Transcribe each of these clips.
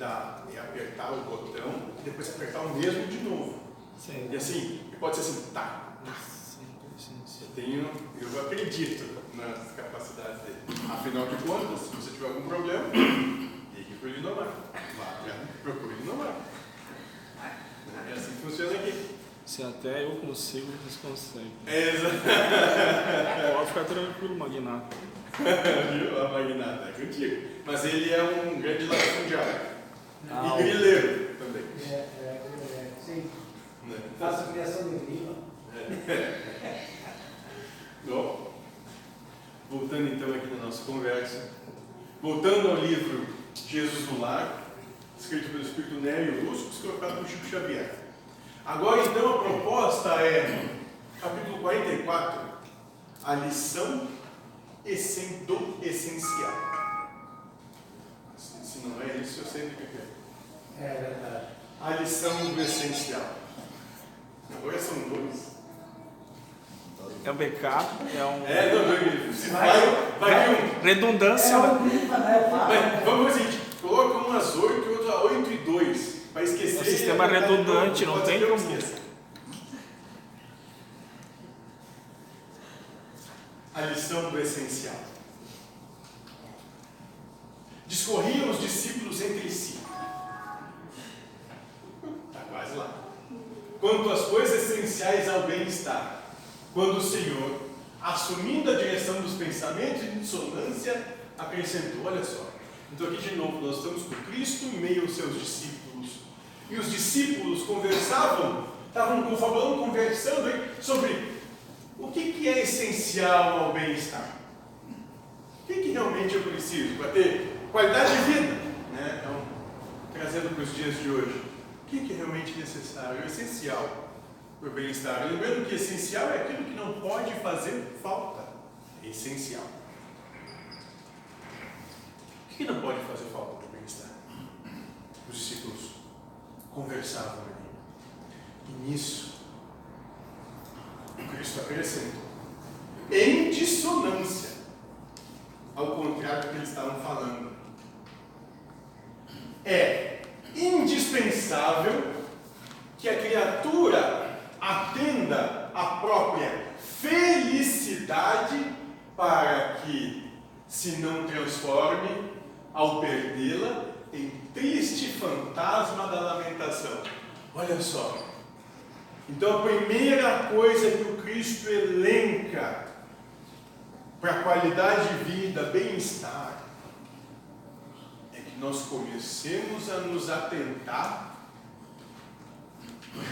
dar é apertar o botão e depois apertar o mesmo de novo. Sim. E assim, pode ser assim, tá, tá. Eu tenho, eu acredito nas capacidades dele. Afinal de contas, se você tiver algum problema, ligue para o Linomar. Vá, procure o Linomar. É assim que funciona aqui. Se até eu consigo, vocês conseguem. É, exa- Pode ficar tranquilo, Magnata. Viu? A magnata é contigo. Mas ele é um grande latifundiário. Ah, e grileiro também. É, é, é, sim. Né? Faço criação de grilo. Bom, voltando então aqui na nossa conversa, voltando ao livro Jesus no Lar, escrito pelo Espírito Nélio Russo, colocado por Chico Xavier. Agora então a proposta é, capítulo 44, a lição do essencial. Se não é isso, eu sei o que é. É verdade. A lição do essencial. Agora são dois. É um backup, é um. É, não, não, se vai, vai vir um. Redundância. É um grilo, né? Mas, vamos fazer o seguinte, coloca um às 8 e outro a 8 e 2, para esquecer. É um sistema novo, redundante, não pode tem como. esqueça. A lição do essencial. Discorriam os discípulos entre si. Está quase lá. Quanto às coisas essenciais ao bem-estar. Quando o Senhor, assumindo a direção dos pensamentos em dissonância, acrescentou: Olha só, então aqui de novo nós estamos com Cristo em meio aos seus discípulos. E os discípulos conversavam, estavam falando, conversando sobre o que, que é essencial ao bem-estar. O que, que realmente eu preciso para ter qualidade de vida? Né? Então, trazendo para os dias de hoje, o que, é realmente necessário, essencial para o bem-estar? Lembrando que essencial é aquilo que não pode fazer falta. É essencial. O que, não pode fazer falta para o bem-estar? Os discípulos conversavam ali. E nisso, o Cristo acrescentou. Em dissonância, ao contrário do que eles estavam. É indispensável que a criatura atenda à própria felicidade para que se não transforme, ao perdê-la, em triste fantasma da lamentação. Olha só. Então a primeira coisa que o Cristo elenca para qualidade de vida, bem-estar, nós comecemos a nos atentar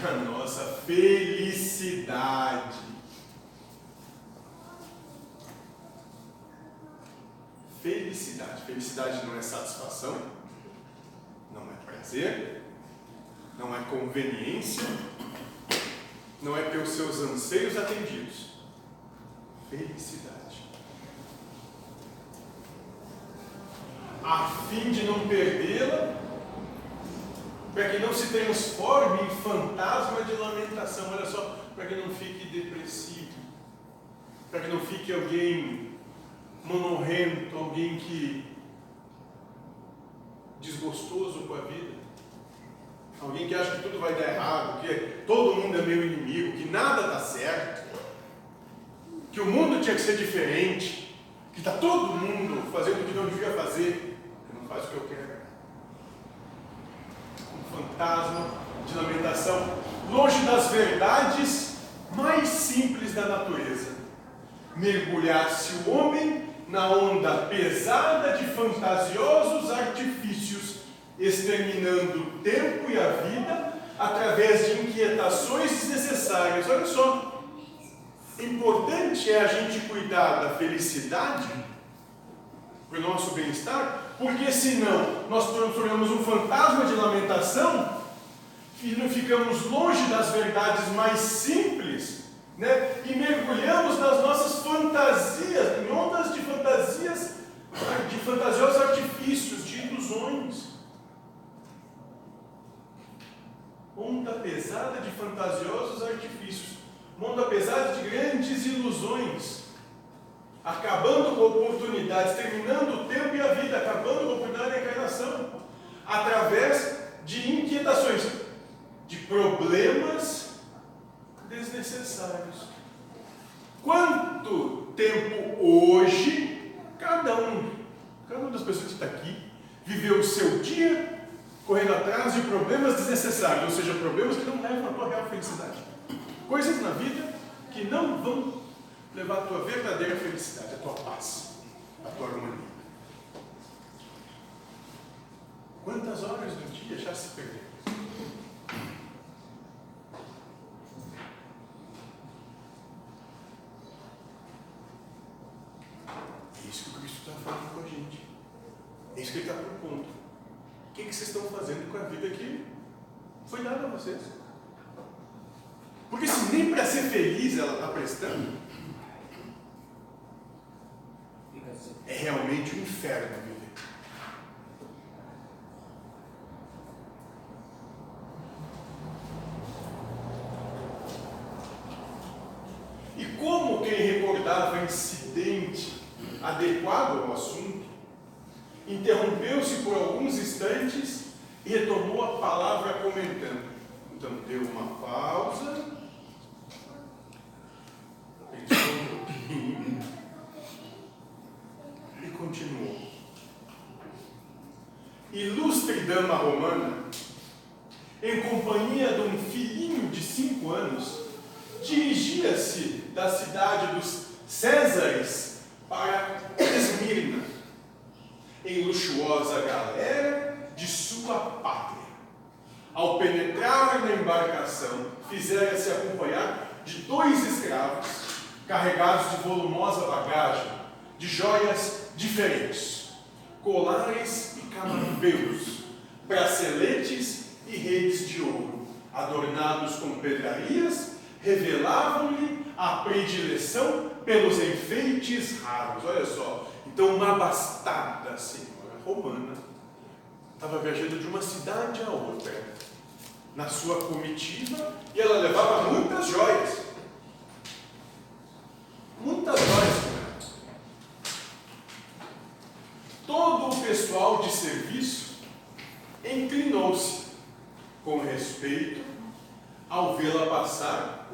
para a nossa felicidade. Felicidade. Felicidade não é satisfação, não é prazer, não é conveniência, não é ter os seus anseios atendidos. Felicidade. A fim de não perdê-la, para que não se transforme em fantasma de lamentação. Olha só, para que não fique depressivo, para que não fique alguém monorrento, alguém que desgostoso com a vida, alguém que acha que tudo vai dar errado, que todo mundo é meu inimigo, que nada dá certo, que o mundo tinha que ser diferente, que está todo mundo fazendo o que não devia fazer, faz o que eu quero. Um fantasma de lamentação, longe das verdades mais simples da natureza. Mergulhar-se o homem na onda pesada de fantasiosos artifícios, exterminando o tempo e a vida através de inquietações desnecessárias. Olha só, importante é a gente cuidar da felicidade, para o nosso bem-estar, porque senão nós transformamos um fantasma de lamentação e não ficamos longe das verdades mais simples, né? E mergulhamos nas nossas fantasias, em ondas de fantasias, de fantasiosos artifícios, de ilusões. Onda pesada de fantasiosos artifícios, onda pesada de grandes ilusões, acabando com oportunidades, terminando o tempo a vida, acabando com a oportunidade da encarnação, através de inquietações, de problemas desnecessários. Quanto tempo hoje cada um, cada uma das pessoas que está aqui, viveu o seu dia correndo atrás de problemas desnecessários, ou seja, problemas que não levam à tua real felicidade. Coisas na vida que não vão levar à tua verdadeira felicidade, a tua paz, a tua harmonia. Quantas horas do dia já se perderam? É isso que o Cristo está falando com a gente. É isso que ele está propondo. O que, que vocês estão fazendo com a vida que foi dada a vocês? Porque se nem para ser feliz ela está prestando, assim. é realmente um inferno viver. E como quem recordava incidente adequado ao assunto, interrompeu-se por alguns instantes e retomou a palavra comentando. Então deu uma pausa, e continuou. Ilustre dama romana, em companhia de um filhinho de cinco anos, dirigia-se da cidade dos Césares para Esmirna, em luxuosa galera de sua pátria. Ao penetrar na embarcação, fizera-se acompanhar de dois escravos carregados de volumosa bagagem, de joias diferentes, colares e camarombeiros, braceletes e redes de ouro, adornados com pedrarias, revelavam-lhe a predileção pelos enfeites raros. Olha só, então uma abastada senhora romana estava viajando de uma cidade a outra na sua comitiva e ela levava muitas joias. Muitas joias. Todo o pessoal de serviço inclinou-se com respeito ao vê-la passar.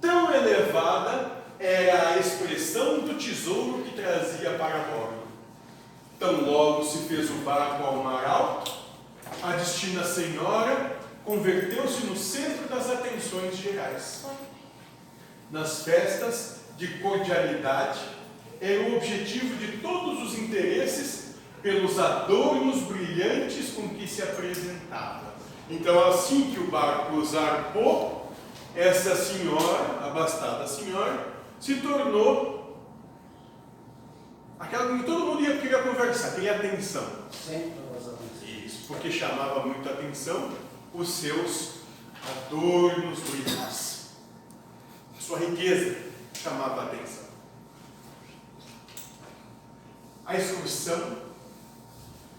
Tão elevada era a expressão do tesouro trazia para bordo. Tão logo se fez o barco ao mar alto, a destina senhora converteu-se no centro das atenções gerais. Nas festas de cordialidade, era o objetivo de todos os interesses pelos adornos brilhantes com que se apresentava. Então, assim que o barco zarpou, essa senhora, abastada senhora, se tornou aquela que todo mundo ia querer conversar, queria atenção. Sempre. Isso, porque chamava muita atenção os seus adornos. A sua riqueza chamava a atenção. A excursão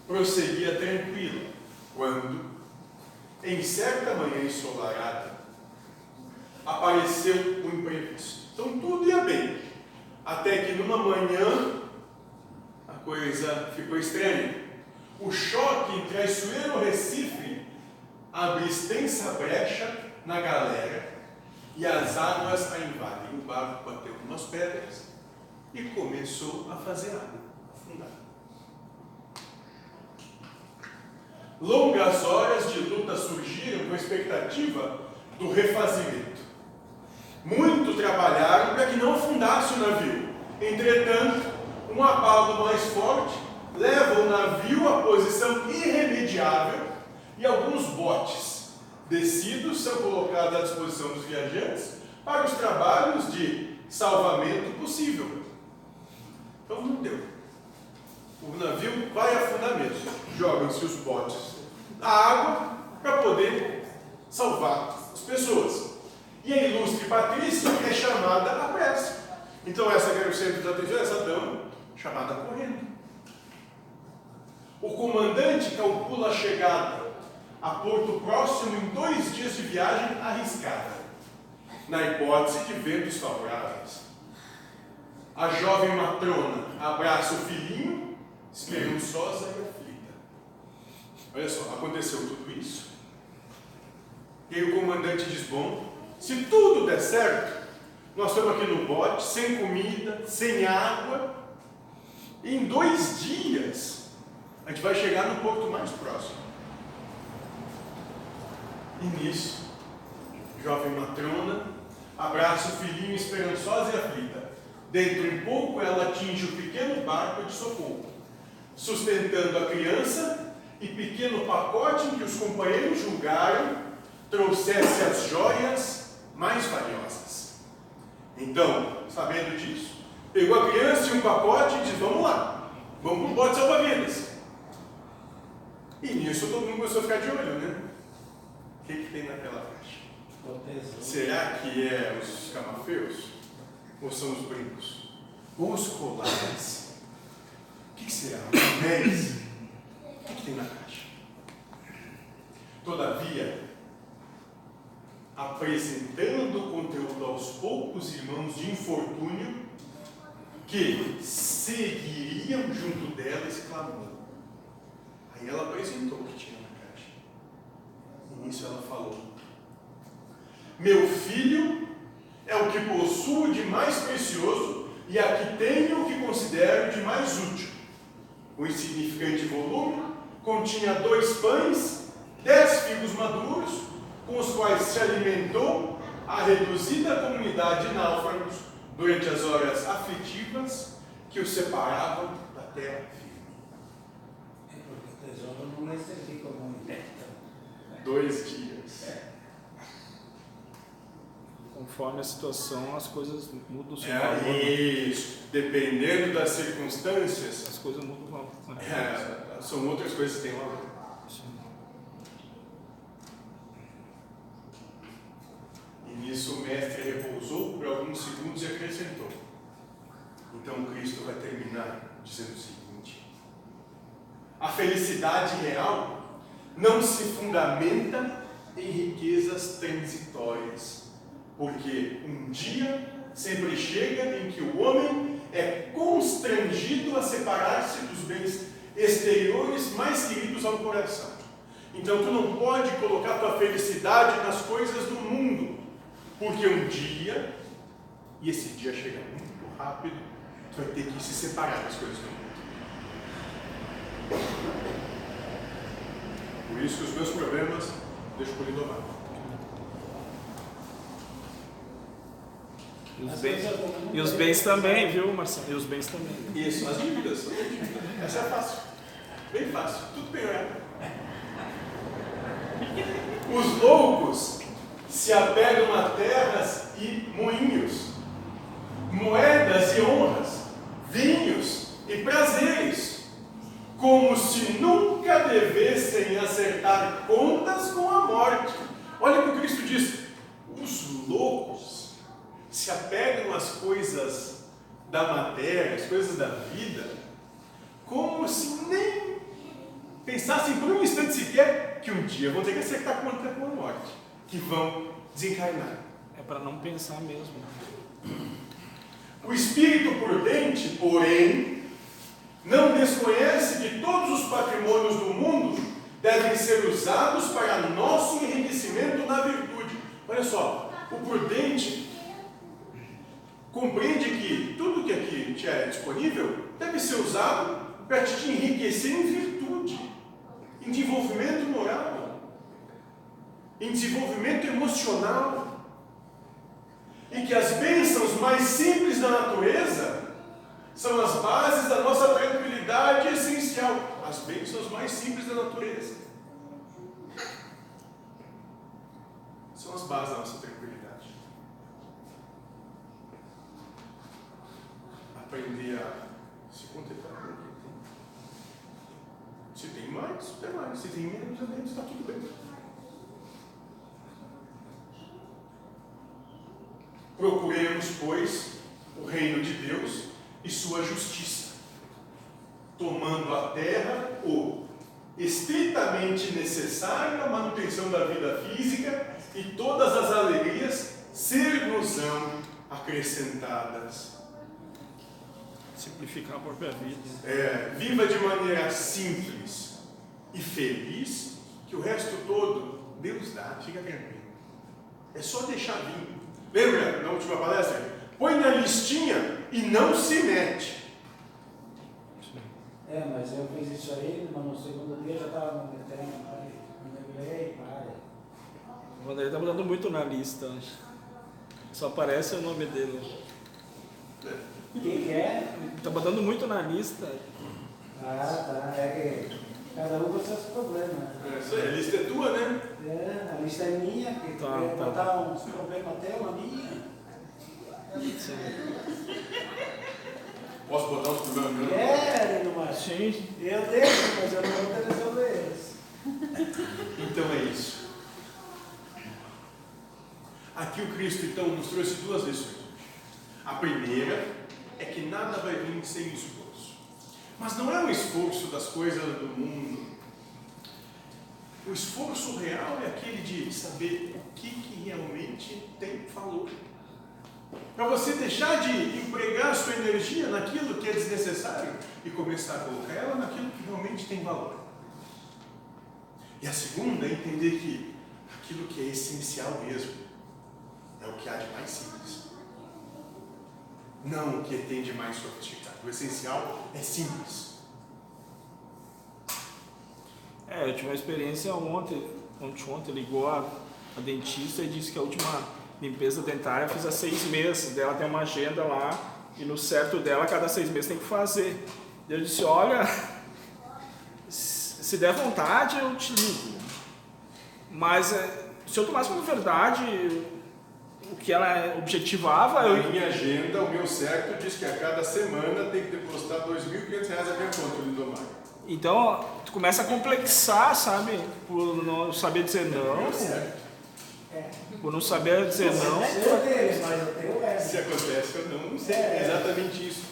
prosseguia tranquila quando, em certa manhã ensolarada, apareceu o imprevisto. Então tudo ia bem, até que numa manhã a coisa ficou estranha. O choque em Traiçoeiro Recife abre extensa brecha na galera e as águas a invadem. O barco bateu umas pedras e começou a fazer água, afundar. Longas horas de luta surgiram com a expectativa do refazimento. Muito trabalharam para que não afundasse o navio. Entretanto, um abalo mais forte leva o navio à posição irremediável e alguns botes descidos são colocados à disposição dos viajantes para os trabalhos de salvamento possível. Então não deu. O navio vai afundar mesmo. Jogam-se os botes na água para poder salvar as pessoas. E a ilustre Patrícia é chamada à pressa. Então essa que era o centro da atenção, essa dama, chamada correndo. O comandante calcula a chegada a Porto Próximo em dois dias de viagem arriscada, na hipótese de ventos favoráveis. A jovem matrona abraça o filhinho, esperançosa e aflita. Olha só, aconteceu tudo isso. E aí o comandante diz: Bom, se tudo der certo, nós estamos aqui no bote, sem comida, sem água. Em dois dias, a gente vai chegar no porto mais próximo. E nisso, jovem matrona abraça o filhinho esperançosa e aflita. Dentro em pouco, ela atinge o pequeno barco de socorro, sustentando a criança e pequeno pacote em que os companheiros julgaram trouxesse as joias mais valiosas. Então, sabendo disso, pegou a criança e um pacote e disse: Vamos lá, vamos para o bote salva-vidas. E nisso todo mundo começou a ficar de olho, né? O que, que tem naquela caixa? Será que é os camafeus? Ou são os brincos? Ou os colares? O que, que será? Os anéis? O que, que tem na caixa? Todavia, apresentando o conteúdo aos poucos irmãos de infortúnio, que seguiriam junto dela, exclamou. Aí ela apresentou o que tinha na caixa. E nisso ela falou: Meu filho é o que possuo de mais precioso e aqui tenho o que considero de mais útil. O insignificante volume continha dois pães, dez figos maduros, com os quais se alimentou a reduzida comunidade de náufragos durante as horas aflitivas que os separavam da terra firme. É porque o tesouro não vai servir como meta. Dois dias. Conforme a situação, as coisas mudam o seu É valor. isso. Dependendo das circunstâncias, As coisas mudam o valor. é, são outras coisas que têm valor. E nisso o mestre repousou por alguns segundos e acrescentou. Então Cristo vai terminar dizendo o seguinte: A felicidade real não se fundamenta em riquezas transitórias, porque um dia sempre chega em que o homem é constrangido a separar-se dos bens exteriores mais queridos ao coração. Então tu não pode colocar tua felicidade nas coisas do mundo, porque um dia, e esse dia chega muito rápido, tu vai ter que se separar das coisas do mundo. Por isso que os meus problemas deixo por Lindomar. E os bens, e os bens também, viu, Marcelo? E os bens também. Isso, as dívidas. Essa é fácil. Bem fácil. Tudo bem olhado. Os loucos se apegam a terras e moinhos, moedas e honras, vinhos e prazeres, como se nunca devessem acertar contas com a morte. Olha o que o Cristo diz: os loucos se apegam às coisas da matéria, às coisas da vida, como se nem pensassem por um instante sequer que um dia vão ter que acertar conta com a morte, que vão desencarnar. É para não pensar mesmo. O espírito prudente, porém, não desconhece que todos os patrimônios do mundo devem ser usados para nosso enriquecimento na virtude. Olha só, o prudente compreende que tudo que aqui te é disponível deve ser usado para te enriquecer em virtude, em desenvolvimento moral, em desenvolvimento emocional. E que as bênçãos mais simples da natureza são as bases da nossa tranquilidade essencial. As bênçãos mais simples da natureza são as bases da nossa tranquilidade. Aprender a se contentar com o que tem. Se tem mais, tem mais. Se tem menos, é menos, está tudo bem. Procuremos, pois, o reino de Deus e sua justiça, tomando a terra o estritamente necessário à manutenção da vida física e todas as alegrias ser-nos-ão acrescentadas. Simplificar a própria vida. É, viva de maneira simples, e feliz que o resto todo Deus dá, fica tranquilo. É só deixar vir. Lembra na última palestra? Põe na listinha e não se mete. É, mas eu fiz isso aí, mas no segundo dia já estava me metendo, parei, me lembrei, parei. O Vanderlei tá mudando muito na lista. Só aparece o nome dele. O que que é? Tá mudando muito na lista. Ah, tá, é que cada um com seus problemas. É, isso aí, a lista é tua, né? É, a lista é minha, que Tá, tá. botar uns problemas teu, minha. Posso botar uns problemas meus? Querem, mas Sim. eu deixo, mas eu não vou ter resolver eles. Então é isso. Aqui o Cristo então nos trouxe duas lições. A primeira é que nada vai vir sem esforço. Mas não é um esforço das coisas do mundo. O esforço real é aquele de saber o que, que realmente tem valor. Para você deixar de empregar sua energia naquilo que é desnecessário e começar a colocar ela naquilo que realmente tem valor. E a segunda é entender que aquilo que é essencial mesmo é o que há de mais simples. Não o que tem de mais sofisticado. O essencial é simples. É, eu tive uma experiência ontem, ontem, ontem ligou a, a dentista e disse que a última limpeza dentária eu fiz há seis meses. Dela tem uma agenda lá e no certo dela, cada seis meses tem que fazer. Eu disse, olha, se der vontade eu te ligo. Mas é, se eu tomasse como verdade o que ela objetivava, A eu, minha agenda, o meu certo, diz que a cada semana tem que depositar R$ 2.500 a minha conta, Lindomar. Então, tu começa a complexar, sabe? Por não saber dizer não. Certo. É. Por não saber dizer não. É é. Se acontece ou não, não sei. É exatamente isso.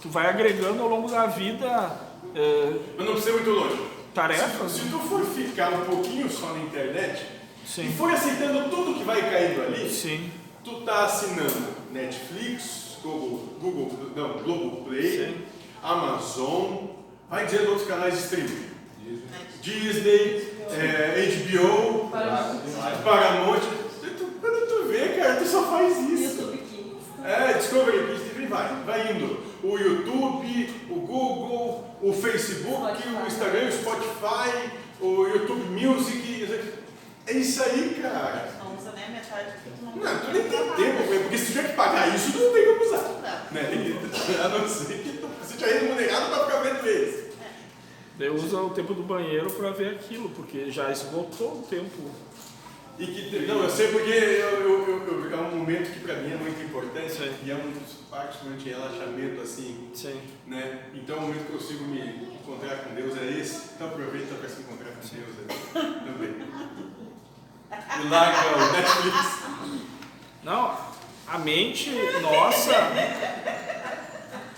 Tu vai agregando ao longo da vida eh, Mas não precisa ir muito longe. tarefas. Se, se tu for ficar um pouquinho só na internet e Sim. for aceitando tudo que vai caindo ali, Sim. tu tá assinando Netflix, Google, Google não, Globoplay, Sim. Amazon, vai dizendo outros canais de streaming. Disney, é, HBO, Paramount. Quando tu vê, cara, tu só faz isso. YouTube Kids. É, Discovery Kids e vai, vai indo. O YouTube, o Google, o Facebook, o Instagram, o Spotify, o YouTube Music. É isso aí, cara. Não usa nem a metade do que tu não Não, tu nem tem tempo, porque se tiver que pagar isso, tu não tem como usar. Não. Né? Que- A não ser que tu seja remunerado para ficar vendo eles. Daí usa o tempo do banheiro para ver aquilo, porque já esgotou o tempo. E que, não, eu sei porque eu, eu, eu- eu- é um momento que para mim é muito importante Sim. e é um dos particularmente relaxamento assim, Sim. né? Então o momento que eu consigo me encontrar com Deus é esse. Então aproveita para se encontrar com Deus aí, também. E larga o Netflix. Não, a mente nossa.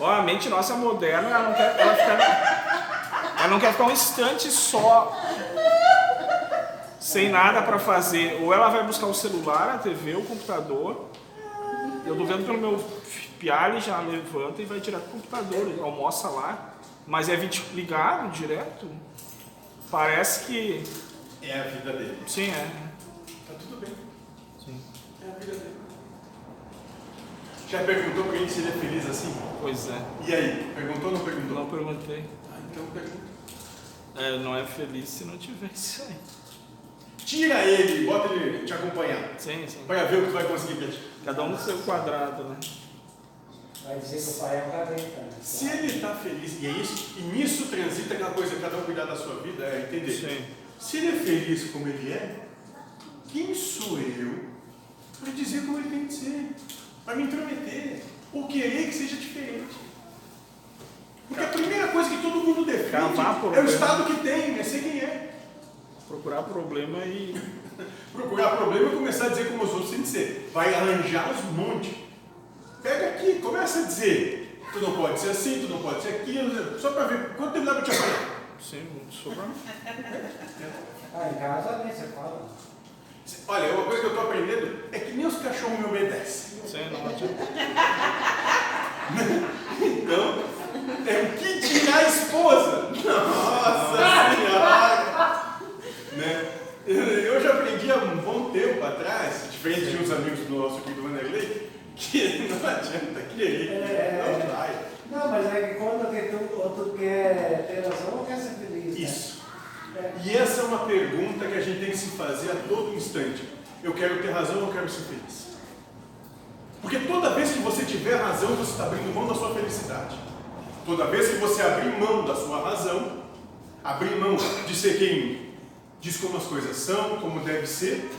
Ó, a mente nossa moderna, ela não quer, ela fica- ela não quer ficar um instante só sem nada para fazer. Ou ela vai buscar o celular, a TV, o computador. Eu tô vendo pelo meu ele já levanta e vai direto pro computador, ele almoça lá. Mas é vídeo ligado direto. Parece que. É a vida dele. Sim, é. Tá tudo bem. Sim. É a vida dele. Já perguntou pra ele se ele é feliz assim? Pois é. E aí? Perguntou ou não perguntou? Não perguntei. Ah, então pergunta. É, não é feliz se não tiver isso aí. Tira ele, bota ele te acompanhar. Sim, sim. Para ver o que vai conseguir pra ti. Cada um no seu quadrado, né? Vai dizer que o pai é um careta. né? Se ele está feliz, e é isso, e nisso transita aquela coisa, cada um cuidar da sua vida, é entender. Sim. Se ele é feliz como ele é, quem sou eu para dizer como ele tem que ser? Para me intrometer, ou querer que seja diferente. Porque a primeira coisa que todo mundo defende é o estado que tem, é ser quem é. Procurar problema e. Procurar problema e começar a dizer como os outros têm que ser. Vai arranjar os monte. Pega aqui, começa a dizer. Tu não pode ser assim, tu não pode ser aquilo, só para ver quanto tempo dá para te apanhar. Sim, sobra. Ah, em casa nem você fala. Olha, uma coisa que eu estou aprendendo é que nem os cachorros me obedecem. Sim, não adianta. Então, é o que tirar a esposa. Nossa Senhora! Né? Eu já aprendi há um bom tempo atrás, diferente de uns amigos do nosso aqui do Vanderlei, que não adianta querer, É. não vai. Não, mas é que quando tu, tu quer ter razão ou quer ser feliz. né? Isso. É. E essa é uma pergunta que a gente tem que se fazer a todo instante. Eu quero ter razão ou eu quero ser feliz? Porque toda vez que você tiver razão, você está abrindo mão da sua felicidade. Toda vez que você abrir mão da sua razão, abrir mão de ser quem diz como as coisas são, como deve ser,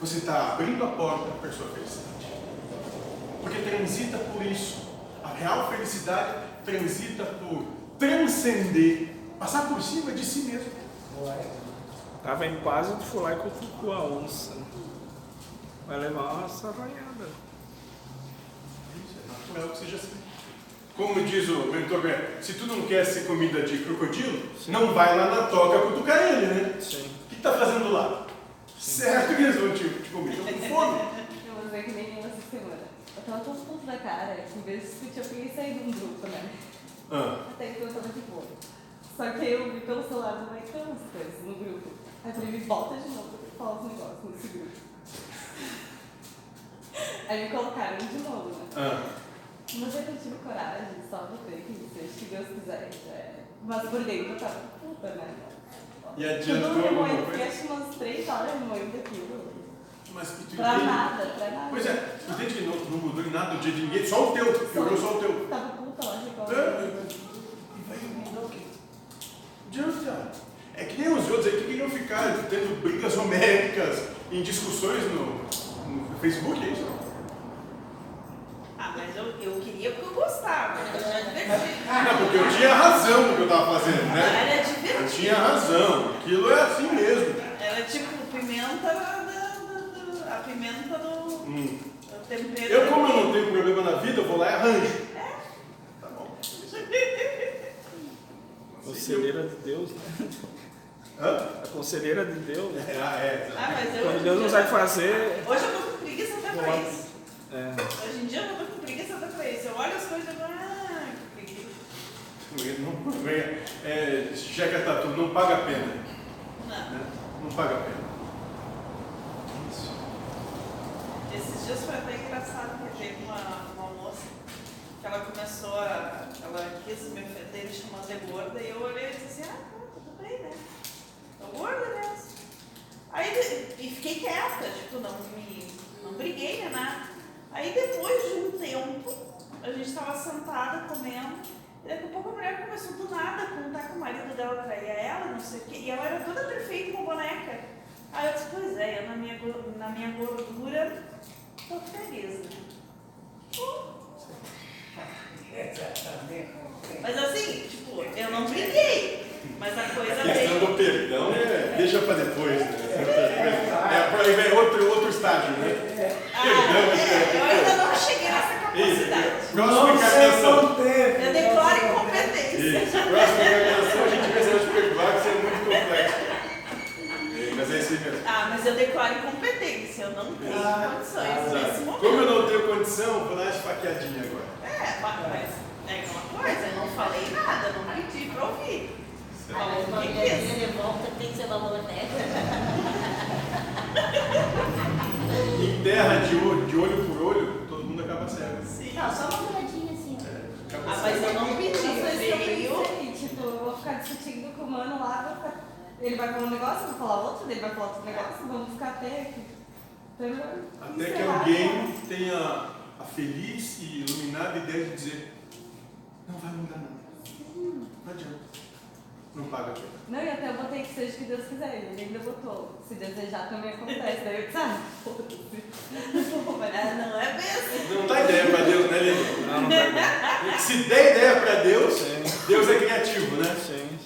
você está abrindo a porta para a sua felicidade. Porque transita por isso. A real felicidade transita por transcender, passar por cima de si mesmo. Ué. Tava em paz e tu foi lá e cutucou a onça. Vai levar uma sarranhada. Isso é natural que seja assim. Como diz o mentor se tu não quer ser comida de crocodilo, Sim. não vai lá na toca cutucar ele, né? Sim. O que tá fazendo lá? Certo que eles vão te, te comer, estão com fome. Eu vou dizer que nem essa semana. Eu tava tão puto da cara que em vez de discutir, eu peguei e saí de um grupo, né? Ah, Até que eu tava de boa. Só que aí eu vi pelo celular do Maicon as coisas no grupo. Aí eu falei, me volta de novo pra falar os negócios nesse grupo. Aí me colocaram de novo, né? ah. Mas eu não tive coragem, só botei que seja que Deus quiser. É. Mas por dentro eu tava puta, né? E adiantou Tudo alguma remoendo, fiquei acho que umas três horas remoendo aquilo. Mas que tu Pra entende? nada, pra nada. Pois é, tu entende que não, não mudou em nada o dia de ninguém, só o teu, piorou só o teu. Tava puta lá, É, reclamando. E vai mudar o quê? Adianta. É que nem os outros aí que queriam ficar tendo brigas homéricas em discussões no, no Facebook, é isso? Mas eu, eu queria porque eu gostava. Eu já divertido. Não, porque eu tinha razão no que eu estava fazendo, né? Era Eu divertido. tinha razão. Aquilo é assim mesmo. Era tipo pimenta da, da- da- a pimenta do, Hum. do tempero. Eu, como eu não tenho problema na vida, eu vou lá e arranjo. Tá bom. Conselheira de Deus, né? Hã? A conselheira de Deus. né? Ah, é. Ah, mas eu. Quando Deus não sabe fazer. Hoje eu tô com preguiça até pra isso. É. Hoje em dia eu tô com preguiça até pra isso. Eu olho as coisas e falo, ah, que preguiça. Não, não, é, Jeca Tatu, não paga a pena. Não. Né? Não paga a pena. Isso. Esses dias foi até engraçado que teve uma, uma moça que ela começou a. Ela quis me ofender me chamando de gorda e eu olhei e disse assim, ah, tá, tudo bem, né? Tô gorda mesmo. Aí e fiquei quieta, tipo, não me. não briguei, né? Aí depois de um tempo, a gente estava sentada comendo, daqui a pouco a mulher começou do nada a contar que o marido dela traía ela, não sei o quê, e ela era toda perfeita com boneca. Aí eu disse, pois é, eu na minha, na minha gordura tô feliz, né? Exatamente. Mas assim, tipo, eu não briguei, mas a coisa A questão veio. do perdão é, deixa pra depois. Né? É, aí vem outro, outro estágio, né? Ah, Perdão, é, eu ainda não cheguei nessa capacidade. Próxima se encarnação. conteve. Eu declaro incompetência. Isso. Próxima encarnação a gente vai saber te perdoar, que isso é muito complexo. É, Mas é assim mesmo. Ah, mas eu declaro incompetência, eu não tenho Ah, condições ah, nesse momento. Como eu não tenho condição, vou dar uma esfaqueadinha agora. É, mas é aquela coisa, eu não falei nada, não pedi pra ouvir. Falou uma o que quis. de volta tem seu valor, né? Em terra de olho, de olho por olho, todo mundo acaba cego. Sim. Não, só uma olhadinha assim. É, acaba Ah, cego. mas eu Não pedi, ficar discutindo com o mano lá, ficar- ele vai falar um negócio, eu vou falar outro, ele vai falar outro negócio, vamos ficar até aqui. Então, Até que alguém tenha a feliz e iluminada ideia de dizer: não vai mudar nada. Não adianta. Não paga a pena. Não, e até eu botei que seja o que Deus quiser, ele ainda botou. Se desejar também acontece. Daí eu disse, ah, foda-se. Não é bem assim. Não dá ideia para Deus, né, Lili? Não, não pega. Se der ideia para Deus, Sim. Deus é criativo, né? Sim.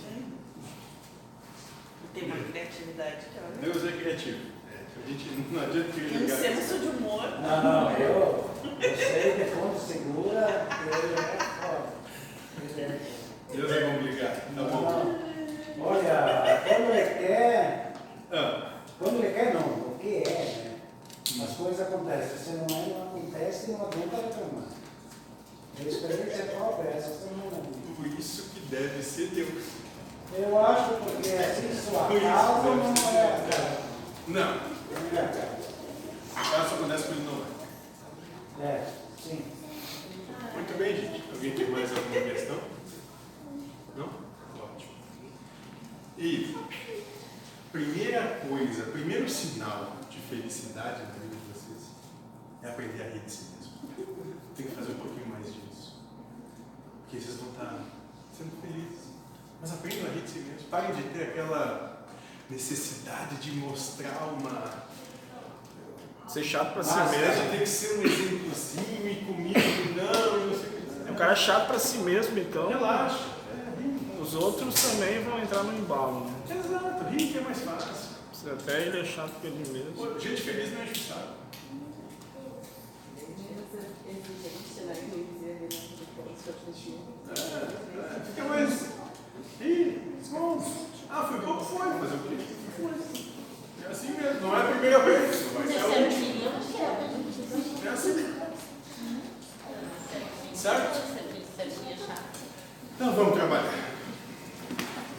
Tem uma criatividade que olha. Deus é criativo. É, a gente não adianta Tem um senso de humor. Não, não, eu, eu sei de quando segura, ele é foda. Ele é Deus é complicado. Tá bom. Não, Olha, quando ele quer, Ah, quando ele quer não, o que é, né? As coisas acontecem, se não é, não acontece, não adianta reclamar. É por isso que deve ser Deus. Eu acho porque assim sua causa não é a cara. Não. Não é a só acontece com ele não é. É, sim. Muito bem, gente. Alguém tem mais alguma questão? Não? Ótimo. E primeira coisa, primeiro sinal de felicidade na vida de vocês é aprender a rir de si mesmo. Tem que fazer um pouquinho mais disso. Porque vocês vão estar sendo felizes. Mas aprendam a rir de si mesmo. Parem de ter aquela necessidade de mostrar uma Ser chato pra si ah, mesmo. tem que ser um exemplozinho e comigo não, e não sei o que. É um cara chato pra si mesmo, então. Relaxa. É. Os outros também vão entrar no embalo, né? Exato, rir que é mais fácil. Até ele é chato com ele mesmo. Gente feliz não enche o saco. Exigente, né? Que dizia ali naquele seu objetivo. É, é, fica mais. Ih, bom. Ah, foi pouco? Foi, mas eu queria que foi. É assim mesmo, não é a primeira vez, última. dia, eu acho que é. É assim. Certo? Então vamos trabalhar.